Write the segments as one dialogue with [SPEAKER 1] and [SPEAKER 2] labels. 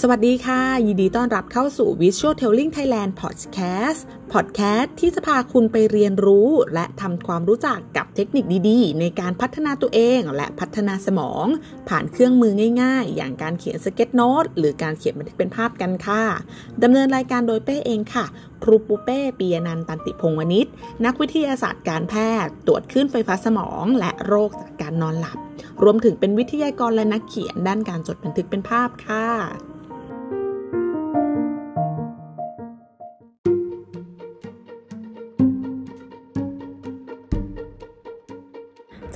[SPEAKER 1] สวัสดีค่ะ ยินดีต้อนรับเข้าสู่ Visual Telling Thailand Podcast Podcast ที่จะพาคุณไปเรียนรู้ และทำความรู้จักกับเทคนิคดีๆ ในการพัฒนาตัวเองและพัฒนาสมอง ผ่านเครื่องมือง่ายๆ อย่างการเขียน sketchnote หรือการเขียนบันทึกเป็นภาพกันค่ะดำเนินรายการโดยเป้เองค่ะ ครูปูเป้ปียนันตันติพงวณิชนักวิทยาศาสตร์การแพทย์ ตรวจคลื่นไฟฟ้าสมอง และโรคจากการนอนหลับ รวมถึงเป็นวิทยากรและนักเขียนด้านการจดบันทึกเป็นภาพค่ะ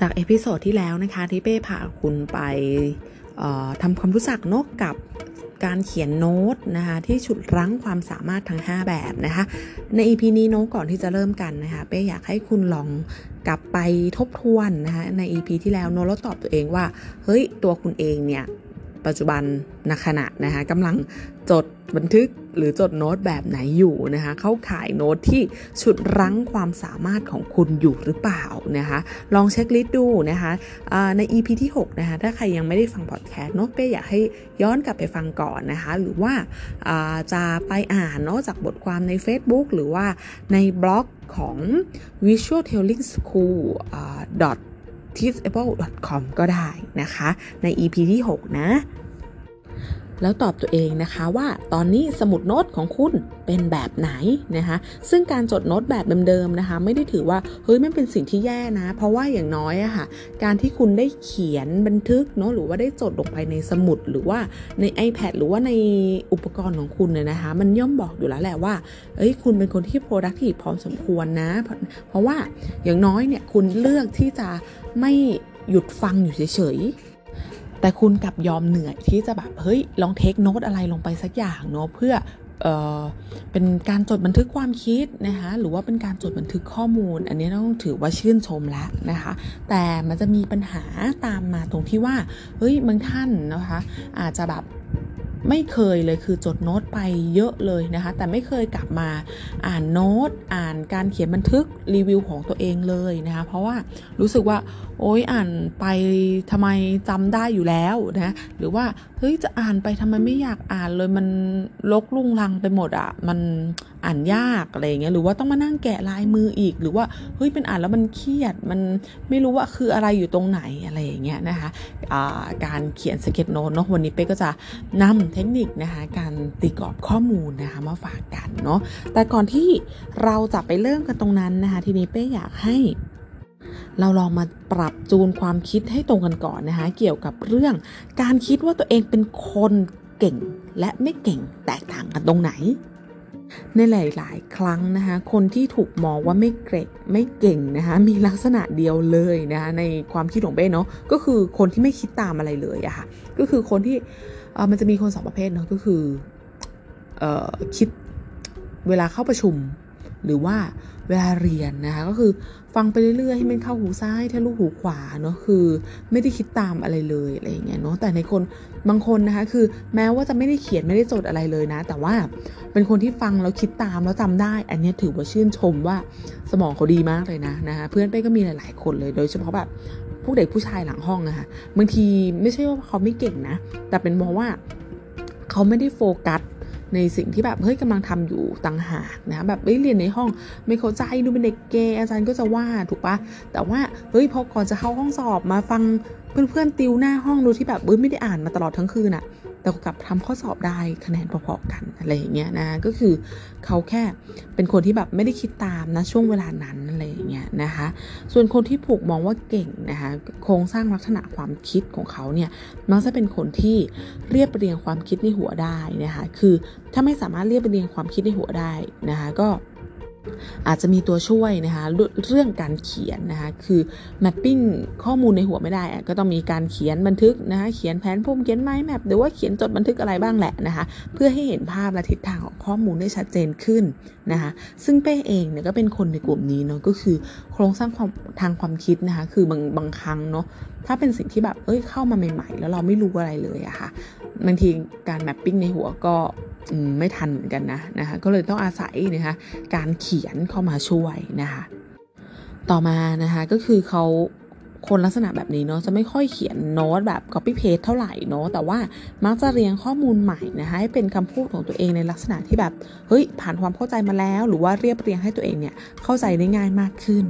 [SPEAKER 1] จาก episode ที่แล้วนะคะที่เป้พาคุณไปทำความรู้จักนกกับการเขียนโน้ตนะคะที่ฉุดรั้งความสามารถทั้ง 5 แบบนะคะ ใน EP นี้โน้ก่อนที่จะเริ่มกันนะคะเป้อยากให้คุณลองกลับไปทบทวนนะคะใน EP ที่แล้วโน้ตแล้วตอบตัวเองว่า เฮ้ย ตัวคุณเองเนี่ย ปัจจุบันณขณะนะคะกำลังจดบันทึกหรือจดโน้ตแบบไหนอยู่นะคะเข้าขายโน้ตที่ฉุดรั้งความสามารถของคุณอยู่หรือเปล่านะคะลองเช็คลิสต์ดูนะคะใน EP ที่ 6 นะคะถ้าใครยังไม่ได้ฟังพอดแคสต์เนาะเป้อยากให้ย้อนกลับไปฟังก่อนนะคะหรือว่าจะไปอ่านเนาะจากบทความใน Facebook หรือว่าในบล็อกของ visual telling school t i p s a b l e c o m ก็ได้นะคะ ใน EP ที่ 6 นะ แล้วตอบตัวเองนะคะว่าตอนนี้สมุดโน้ตของคุณเป็นแบบไหนนะคะซึ่งการจดโน้ตแบบเดิมๆนะคะไม่ได้ถือว่าเฮ้ยมันเป็นสิ่งที่แย่นะ เพราะว่าอย่างน้อยอะค่ะการที่คุณได้เขียนบันทึกเนาะหรือว่าได้จดลงไปในสมุดหรือว่าใน iPad หรือว่าในอุปกรณ์ของคุณเนี่ยนะคะมันย่อมบอกอยู่แล้วแหละว่าเอ้ยคุณเป็นคนที่ productive พอสมควรนะ เพราะว่าอย่างน้อยเนี่ยคุณเลือกที่จะไม่หยุดฟังอยู่เฉย แต่คุณกลับยอมเหนื่อยที่จะแบบเฮ้ยลองเทคโน้ตอะไรลงไปสักอย่างเนาะเพื่อเออเป็นการจดบันทึกความคิดนะคะหรือว่าเป็นการจดบันทึกข้อมูล อันนี้ต้องถือว่าชื่นชมแล้วนะคะแต่มันจะมีปัญหาตามมาตรงที่ว่าเฮ้ยบางท่านนะคะอาจจะแบบไม่เคยเลยคือจดโน้ตไปเยอะเลยนะคะ แต่ไม่เคยกลับมาอ่านโน้ต อ่านการเขียนบันทึกรีวิวของตัวเองเลยนะคะ เพราะว่ารู้สึกว่า โอ๊ยอ่านไปทำไมจำได้อยู่แล้วนะหรือว่าเฮ้ยจะอ่านไปทำไมไม่อยากอ่านเลยมันลกลุ่งลังไปหมดอะ่ะมันอ่านยากอะไรเงี้ยหรือว่าต้องมานั่งแกะลายมืออีก หรือว่าเฮ้ยเป็นอ่านแล้วมันเครียดมันไม่รู้ว่าคืออะไรอยู่ตรงไหนอะไรอย่างเงี้ยนะคะะการเขียนสเก็ตโน้ตเนาะวันนี้เป๊ก็จะนำเทคนิคนะคะการตีกรอบข้อมูลนะคะมาฝากกันเนาะแต่ก่อนที่เราจะไปเริ่มกันตรงนั้นนะคะทีนี้เป้อยากให้ เราลองมาปรับจูนความคิดให้ตรงกันก่อนนะคะเกี่ยวกับเรื่องการคิดว่าตัวเองเป็นคนเก่งและไม่เก่งแตกต่างกันตรงไหน ในหลาย ๆ ครั้งนะคะคนที่ถูกมองว่าไม่เก่งไม่เก่งนะคะมีลักษณะเดียวเลยนะคะในความคิดของเบ้เนาะก็คือคนที่ไม่คิดตามอะไรเลยอะค่ะก็คือคนที่มันจะมีคนสองประเภทเนาะก็คืออคิดเวลาเข้าประชุมหรือว่า เวลาเรียนนะคะ ก็คือฟังไปเรื่อยๆ ให้มันเข้าหูซ้ายทะลุหูขวาเนาะคือไม่ได้คิดตามอะไรเลยอะไรอย่างเงี้ยเนาะแต่ในคนบางคนนะคะ คือแม้ว่าจะไม่ได้เขียนไม่ได้จดอะไรเลยนะ แต่ว่าเป็นคนที่ฟังแล้วคิดตามแล้วจาได้ อันนี้ถือว่าชื่นชมว่าสมองเขาดีมากเลยนะนะคะเพื่อนเป้ก็มีหลาย ๆ คนเลยโดยเฉพาะแบบพวกเด็กผู้ชายหลังห้องนะคะบางทีไม่ใช่ว่าเขาไม่เก่งนะ แต่เป็นเพราะว่าเขาไม่ได้โฟกัส ในสิ่งที่แบบเฮ้ยกำลังทำอยู่ต่างหากนะแบบเรียนในห้องไม่เข้าใจดูเป็นเด็กเกย์อาจารย์ก็จะว่าถูกปะแต่ว่าเฮ้ยพอก่อนจะเข้าห้องสอบมาฟังเพื่อนๆติวหน้าห้องดูที่แบบเฮ้ยไม่ได้อ่านมาตลอดทั้งคืนอะ แต่กับทำข้อสอบได้คะแนนพอๆกันอะไรอย่างเงี้ยนะก็คือเขาแค่เป็นคนที่แบบไม่ได้คิดตามนะช่วงเวลานั้นอะไรอย่างเงี้ยนะคะส่วนคนที่ผูกมองว่าเก่งนะคะโครงสร้างลักษณะความคิดของเขาเนี่ยมักจะเป็นคนที่เรียบเรียงความคิดในหัวได้นะคะคือถ้าไม่สามารถเรียบเรียงความคิดในหัวได้นะคะก็ อาจจะมีตัวช่วยนะคะเรื่องการเขียนนะคะคือ mapping ข้อมูลในหัวไม่ได้ ก็ต้องมีการเขียนบันทึกนะคะเขียนแผนภูมิเขียนไม้แมปหรือว่าเขียนจดบันทึกอะไรบ้างแหละนะคะเพื่อให้เห็นภาพและทิศทางของข้อมูลได้ชัดเจนขึ้นนะคะซึ่งเป้เองเนี่ยก็เป็นคนในกลุ่มนี้เนาะก็คือโครงสร้างความทางความคิดนะคะคือบางบางครั้งเนาะถ้าเป็นสิ่งที่แบบเอ้ยเข้ามาใหม่ ๆ แล้วเราไม่รู้อะไรเลยอะคะ่ะบางทีการแมปปิ้งในหัวก็ไม่ทันเหมือนกันนะนะคะก็เลยต้องอาศัยนะคะการเขียนเข้ามาช่วยนะคะต่อมานะคะก็คือเขาคนลักษณะแบบนี้เนาะจะไม่ค่อยเขียนโน้ตแบบ copy paste เท่าไหร่เนาะแต่ว่ามักจะเรียงข้อมูลใหม่นะคะให้เป็นคำพูดของตัวเองในลักษณะที่แบบเฮ้ยผ่านความเข้าใจมาแล้ว หรือว่าเรียบเรียงให้ตัวเองเนี่ยเข้าใจได้ง่ายมากขึ้น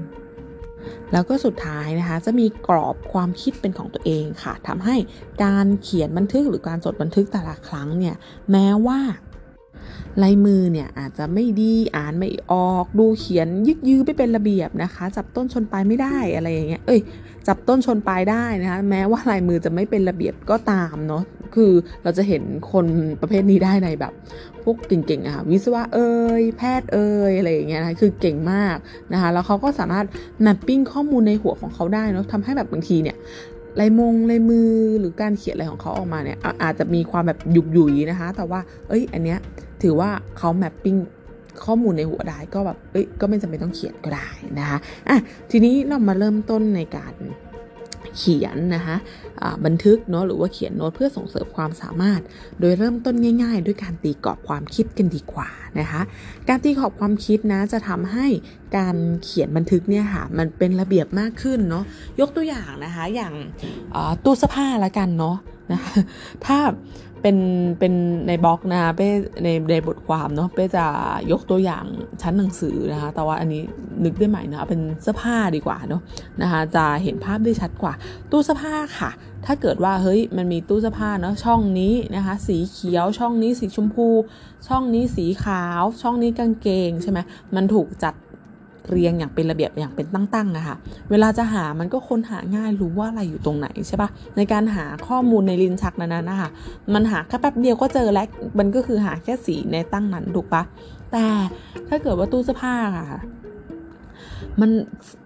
[SPEAKER 1] แล้วก็สุดท้ายนะคะจะมีกรอบความคิดเป็นของตัวเองค่ะทำให้การเขียนบันทึกหรือการจดบันทึกแต่ละครั้งเนี่ยแม้ว่า ลายมือเนี่ยอาจจะไม่ดีอ่านไม่ออก ดูเขียนยึกยือไม่เป็นระเบียบนะคะ จับต้นชนปลายไม่ได้อะไรอย่างเงี้ยเอ้ยจับต้นชนปลายได้นะคะแม้ว่าลายมือจะไม่เป็นระเบียบก็ตามเนาะคือเราจะเห็นคนประเภทนี้ได้ในแบบ พวกเก่งๆอะวิศวะเอ่ยแพทย์เอ่ยอะไรอย่างเงี้ยนะคือเก่งมากนะคะแล้วเขาก็สามารถ mapping ข้อมูลในหัวของเขาได้เนาะทำให้แบบบางทีเนี่ยลายมงลายมือหรือการเขียนอะไรของเขาออกมาเนี่ยอาจจะมีความแบบหยุกหยุยนะคะ แต่ว่า เอ้ย อันเนี้ย ถือว่าเขา mapping ข้อมูลในหัวได้ก็แบบเอ้ยก็ไม่จำเป็นต้องเขียนก็ได้นะคะอะทีนี้เรามาเริ่มต้นในการเขียนนะคะะบันทึกเนาะหรือว่าเขียนโน้ตเพื่อส่งเสริมความสามารถ โดยเริ่มต้นง่ายๆ ด้วยการตีกรอบความคิดกันดีกว่านะคะการตีกรอบความคิดนะจะทำให้การเขียนบันทึกเนี่ยค่ะมันเป็นระเบียบมากขึ้นเนาะยกตัวอย่างนะคะอย่างตู้เสื้อผ้าละกันเนาะนะคะถ้า เป็นเป็นในบล็อกนะคะเป้ในในบทความเนาะเป้จะยกตัวอย่างชั้นหนังสือนะคะ แต่ว่าอันนี้นึกได้ใหม่นะเป็นเสื้อผ้าดีกว่าเนาะนะคะจะเห็นภาพได้ชัดกว่า ตู้เสื้อผ้าค่ะ ถ้าเกิดว่าเฮ้ยมันมีตู้เสื้อผ้าเนาะช่องนี้นะคะ สีเขียวช่องนี้สีชมพู ช่องนี้สีขาว ช่องนี้กางเกงใช่ไหมมันถูกจัด เรียงอย่างเป็นระเบียบอย่างเป็นตั้งๆอะคะเวลาจะหามันก็ค้นหาง่ายรู้ว่าอะไรอยู่ตรงไหนใช่ปะในการหาข้อมูลในลิ้นชักนั้นนะคะมันหาแค่แป๊บเดียวก็เจอแล้วมันก็คือหาแค่สีในตั้งนั้นถูกปะแต่ถ้าเกิดว่าตู้เสื้อผ้าค่ะมัน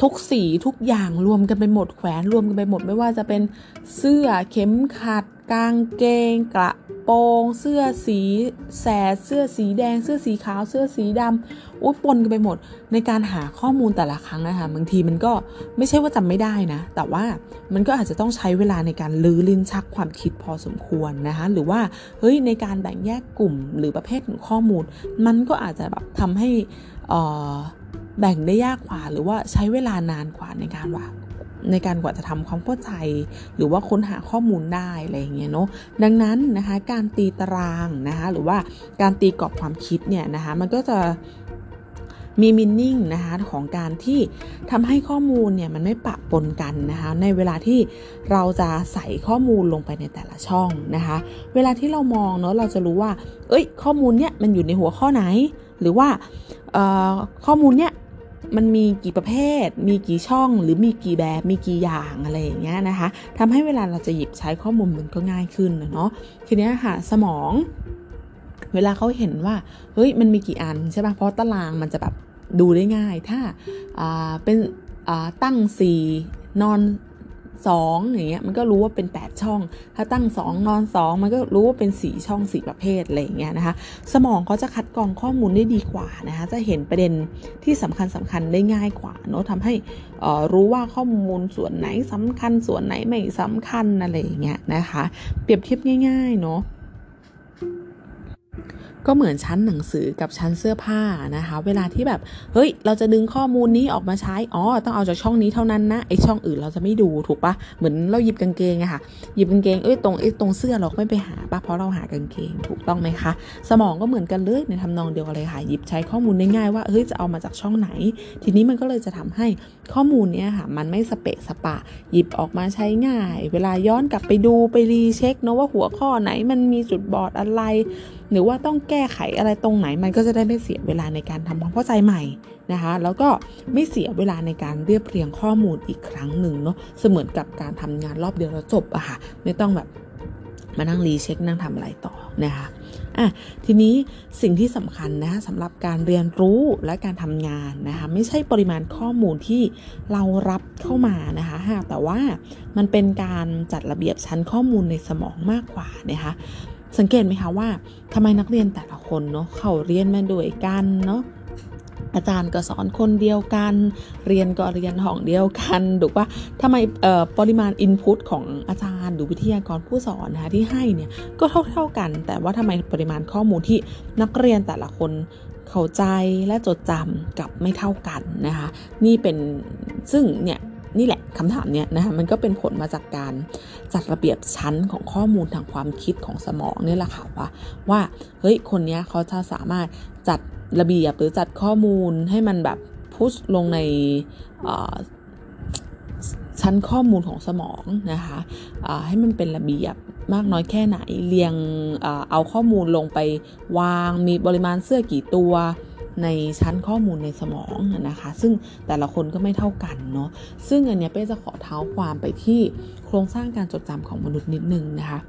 [SPEAKER 1] ทุกสีทุกอย่างรวมกันไปหมดแขวนรวมกันไปหมดไม่ว่าจะเป็นเสื้อเข็มขัดกางเกงกระ ปรง เสื้อสีแสด เสื้อสีแดง เสื้อสีขาว เสื้อสีดำอุ้ยปนกันไปหมด ในการหาข้อมูลแต่ละครั้งนะคะบางทีมันก็ไม่ใช่ว่าจำไม่ได้นะ แต่ว่ามันก็อาจจะต้องใช้เวลาในการลื้อลิ้นชักความคิดพอสมควรนะคะ หรือว่าเฮ้ยในการแบ่งแยกกลุ่มหรือประเภทของข้อมูล มันก็อาจจะแบบทำให้แบ่งได้ยากกว่า หรือว่าใช้เวลานานกว่าในการว่า ในการกว่าจะทำความเข้าใจ หรือว่าค้นหาข้อมูลได้อะไรอย่างเงี้ยเนาะดังนั้นนะคะการตีตารางนะคะหรือว่าการตีกรอบความคิดเนี่ยนะคะมันก็จะมีมินนิ่งนะคะของการที่ทำให้ข้อมูลเนี่ยมันไม่ปะปนกันนะคะในเวลาที่เราจะใส่ข้อมูลลงไปในแต่ละช่องนะคะเวลาที่เรามองเนาะเราจะรู้ว่า เอ้ย ข้อมูลเนี่ยมันอยู่ในหัวข้อไหน หรือว่าข้อมูลเนี่ย มันมีกี่ประเภท มีกี่ช่องหรือมีกี่แบบมีกี่อย่างอะไรอย่างเงี้ยนะคะทำให้เวลาเราจะหยิบใช้ข้อมูลมันก็ง่ายขึ้นเนาะทีนี้ค่ะสมอง เวลาเขาเห็นว่าเฮ้ยมันมีกี่อันใช่ปะ่ะเพราะตารางมันจะแบบดูได้ง่าย ถ้าเป็นตั้งสีนอน สองอย่างเงี้ยมันก็รู้ว่าเป็น 8 ช่อง ถ้าตั้ง 2 นอน 2 มันก็รู้ว่าเป็น 4 ช่อง 4 ประเภทอะไรอย่างเงี้ยนะคะสมองเขาจะคัดกรองข้อมูลได้ดีกว่านะคะจะเห็นประเด็นที่สำคัญสำคัญได้ง่ายกว่าเนาะทำให้รู้ว่าข้อมูลส่วนไหนสำคัญส่วนไหนไม่สำคัญอะไรอย่างเงี้ยนะคะ เปรียบเทียบง่ายๆเนาะ ก็เหมือนชั้นหนังสือกับชั้นเสื้อผ้านะคะ เวลาที่แบบ เฮ้ย เราจะดึงข้อมูลนี้ออกมาใช้ อ๋อ ต้องเอาจากช่องนี้เท่านั้นนะไอช่องอื่นเราจะไม่ดูถูกปะเหมือนเราหยิบกางเกงอะค่ะ หยิบกางเกงเอ้ยตรงไอ้ตรงเสื้อเราไม่ไปหาปะเพราะเราหากางเกงถูกต้องไหมคะ สมองก็เหมือนกันเลยในทำนองเดียวกันเลยค่ะหยิบใช้ข้อมูลได้ง่ายว่าเฮ้ยจะเอามาจากช่องไหน ทีนี้มันก็เลยจะทำให้ข้อมูลเนี้ยค่ะ มันไม่สเปะสปะ หยิบออกมาใช้ง่าย เวลาย้อนกลับไปดูไปรีเช็คเนาะว่าหัวข้อไหนมันมีจุดบอดอะไร หรือว่าต้องแก้ไขอะไรตรงไหนมันก็จะได้ไม่เสียเวลาในการทำความเข้าใจใหม่นะคะ แล้วก็ไม่เสียเวลาในการเรียบเรียงข้อมูลอีกครั้งหนึ่งเนาะเสมือนกับการทำงานรอบเดียวแล้วจบอะค่ะไม่ต้องแบบมานั่งรีเช็คนั่งทำอะไรต่อนะคะอะทีนี้สิ่งที่สำคัญนะสำหรับการเรียนรู้และการทำงานนะคะไม่ใช่ปริมาณข้อมูลที่เรารับเข้ามานะคะแต่ว่ามันเป็นการจัดระเบียบชั้นข้อมูลในสมองมากกว่านะคะ สังเกตไหมคะว่าทำไมนักเรียนแต่ละคนเนาะเขาเรียนมาด้วยกันเนาะอาจารย์ก็สอนคนเดียวกัน เรียนก็เรียนห้องเดียวกันถูกปะทำไมปริมาณอินพุตของอาจารย์หรือวิทยากรผู้สอนนะคะที่ให้เนี่ยก็เท่าเท่ากัน แต่ว่าทำไมปริมาณข้อมูลที่นักเรียนแต่ละคนเข้าใจและจดจำกับไม่เท่ากันนะคะ นี่เป็นซึ่งเนี่ย นี่แหละคำถามเนี้ยนะคะมันก็เป็นผลมาจากการจัดระเบียบชั้นของข้อมูลทางความคิดของสมองนี่แหละค่ะว่าว่าเฮ้ยคนนี้เขาจะสามารถจัดระเบียบหรือจัดข้อมูลให้มันแบบพุชลงในชั้นข้อมูลของสมองนะคะะให้มันเป็นระเบียบมากน้อยแค่ไหนเรียงเอาข้อมูลลงไปวางมีปริมาณเสื้อกี่ตัว ในชั้นข้อมูลในสมองนะคะ ซึ่งแต่ละคนก็ไม่เท่ากันเนาะซึ่งอันนี้เป้จะขอเท้าความไปที่โครงสร้างการจดจำของมนุษย์นิดนึงนะคะ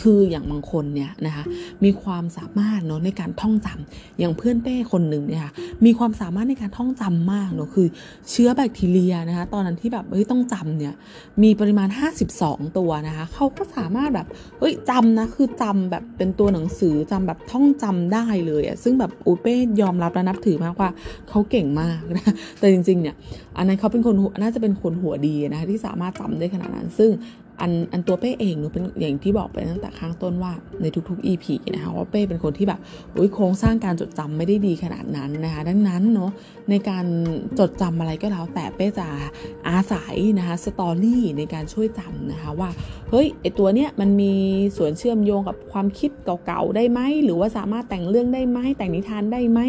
[SPEAKER 1] คืออย่างบางคนเนี่ยนะคะมีความสามารถเนาะในการท่องจำอย่างเพื่อนเป้คนหนึ่งเนี่ยค่ะมีความสามารถในการท่องจำมากเนาะคือเชื้อแบคทีเรียนะคะตอนนั้นที่แบบเฮ้ยต้องจำเนี่ยมีปริมาณ 52 ตัวนะคะเขาก็สามารถแบบเฮ้ยจำนะคือจำแบบเป็นตัวหนังสือจำแบบท่องจำได้เลยอะซึ่งแบบอูเป้ยอมรับและนับถือมากว่าเขาเก่งมากนะแต่จริงๆเนี่ยอันนั้นเขาเป็นคนน่าจะเป็นคนหัวดีนะคะที่สามารถจำได้ขนาดนั้น ซึ่ง อันอันตัวเป้เองหนูเป็นอย่างที่บอกไปตั้งแต่ข้างต้นว่าในทุกๆ EP นะคะว่าเป้เป็นคนที่แบบอุ้ยโครงสร้างการจดจำไม่ได้ดีขนาดนั้นนะคะ ดังนั้นเนาะในการจดจำอะไรก็แล้ว แต่เป้จะอาศัยนะคะสตอรี่ในการช่วยจำนะคะว่าเฮ้ยไอตัวเนี้ยมันมีส่วนเชื่อมโยงกับความคิดเก่าๆได้ไหมหรือว่าสามารถแต่งเรื่องได้ไหมแต่งนิทานได้ไหม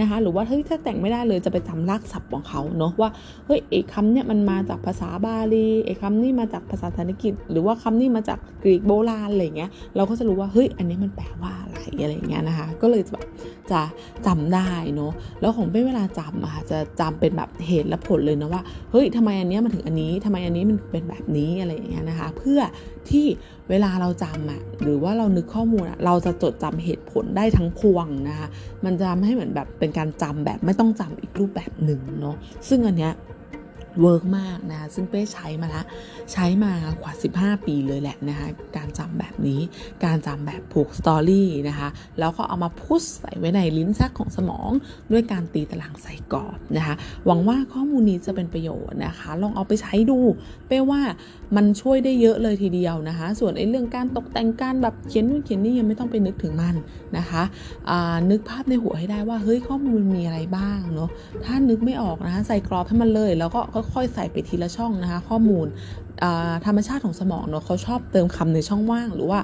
[SPEAKER 1] นะคะหรือว่าเฮ้ยถ้าแต่งไม่ได้เลยจะไปจำรากศัพท์ของเขาเนาะว่าเฮ้ยไอคำเนี้ยมันมาจากภาษาบาลีไอคำนี้มาจากภาษาธนกิจ หรือว่าคำนี้มาจากกรีกโบราณอะไรเงี้ยเราก็จะรู้ว่าเฮ้ยอันนี้มันแปลว่าอะไรอะไรเงี้ยนะคะ ก็เลยแบบจะจำได้เนาะแล้วของเป็นเวลาจำอะจะจำเป็นแบบเหตุและผลเลยนะว่าเฮ้ยทำไมอันนี้มันถึงอันนี้ทำไมอันนี้มันเป็นแบบนี้อะไรอย่างเงี้ยนะคะ เพื่อที่เวลาเราจำอะหรือว่าเรานึกข้อมูลอะเราจะจดจำเหตุผลได้ทั้งพวงนะคะมันจะทำให้เหมือนแบบเป็นการจำแบบไม่ต้องจำอีกรูปแบบหนึ่งเนาะซึ่งอันเนี้ย เวิร์กมากนะคะซึ่งเป้ใช้มาละใช้มากว่า 15 ปีเลยแหละนะคะการจำแบบนี้การจำแบบผูกสตอรี่นะคะแล้วก็เอามาพุชใส่ไว้ในลิ้นชักของสมอง ด้วยการตีตารางใส่กรอบนะคะหวังว่าข้อมูลนี้จะเป็นประโยชน์นะคะ ลองเอาไปใช้ดู เป้ว่ามันช่วยได้เยอะเลยทีเดียวนะคะ ส่วนไอ้เรื่องการตกแต่งการแบบเขียนนู่นเขียนนี่ยังไม่ต้องไปนึกถึงมันนะคะนึกภาพในหัวให้ได้ว่าเฮ้ยข้อมูลมีอะไรบ้างเนาะถ้านึกไม่ออกนะคะใส่กรอบให้มันเลยแล้วก็ค่ค่อยๆใส่ไปทีละช่องนะคะ ข้อมูลธรรมชาติของสมองเนาะเขาชอบเติมคำในช่องว่าง หรือว่า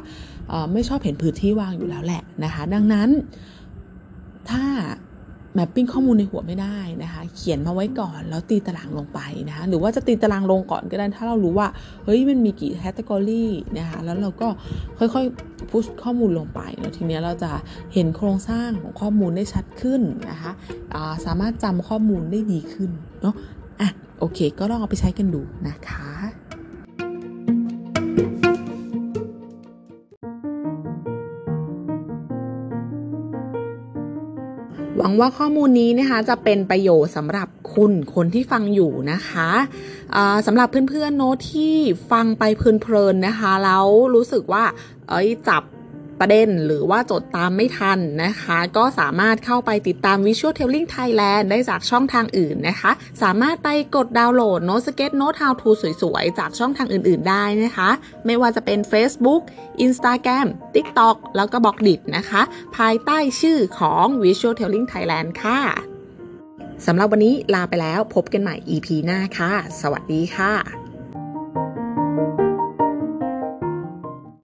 [SPEAKER 1] ไม่ชอบเห็นพื้นที่ว่างอยู่แล้วแหละนะคะ ดังนั้นถ้าแมปปิ้งข้อมูลในหัวไม่ได้นะคะ เขียนมาไว้ก่อนแล้วตีตารางลงไปนะคะหรือว่าจะตีตารางลงก่อนก็ได้ถ้าเรารู้ว่าเฮ้ยมันมีกี่แคตตากรีนะคะแล้วเราก็ค่อยๆพุชข้อมูลลงไปแล้วทีนี้เราจะเห็นโครงสร้างของข้อมูลได้ชัดขึ้นนะคะะสามารถจำข้อมูลได้ดีขึ้นเนาะ โอเค ก็ลองเอาไปใช้กันดูนะคะหวังว่าข้อมูลนี้นะคะจะเป็นประโยชน์สำหรับคุณคนที่ฟังอยู่นะคะะสำหรับเพื่อนๆโน้ตที่ฟังไปเพลินๆนะคะแล้วรู้สึกว่าเอ้ยจับ ประเด็น หรือว่าจดตามไม่ทันนะคะ ก็สามารถเข้าไปติดตาม Visual Tailing Thailand ได้จากช่องทางอื่นนะคะ สามารถไปกดดาวน์โหลดโน้ตสเก็ตโน้ต How to สวยๆ จากช่องทางอื่นๆ ได้นะคะ ไม่ว่าจะเป็น Facebook Instagram TikTok แล้วก็บล็อกดินะคะ ภายใต้ชื่อของ Visual Tailing Thailand ค่ะสำหรับวันนี้ลาไปแล้วพบกันใหม่ EP หน้าค่ะ สวัสดีค่ะ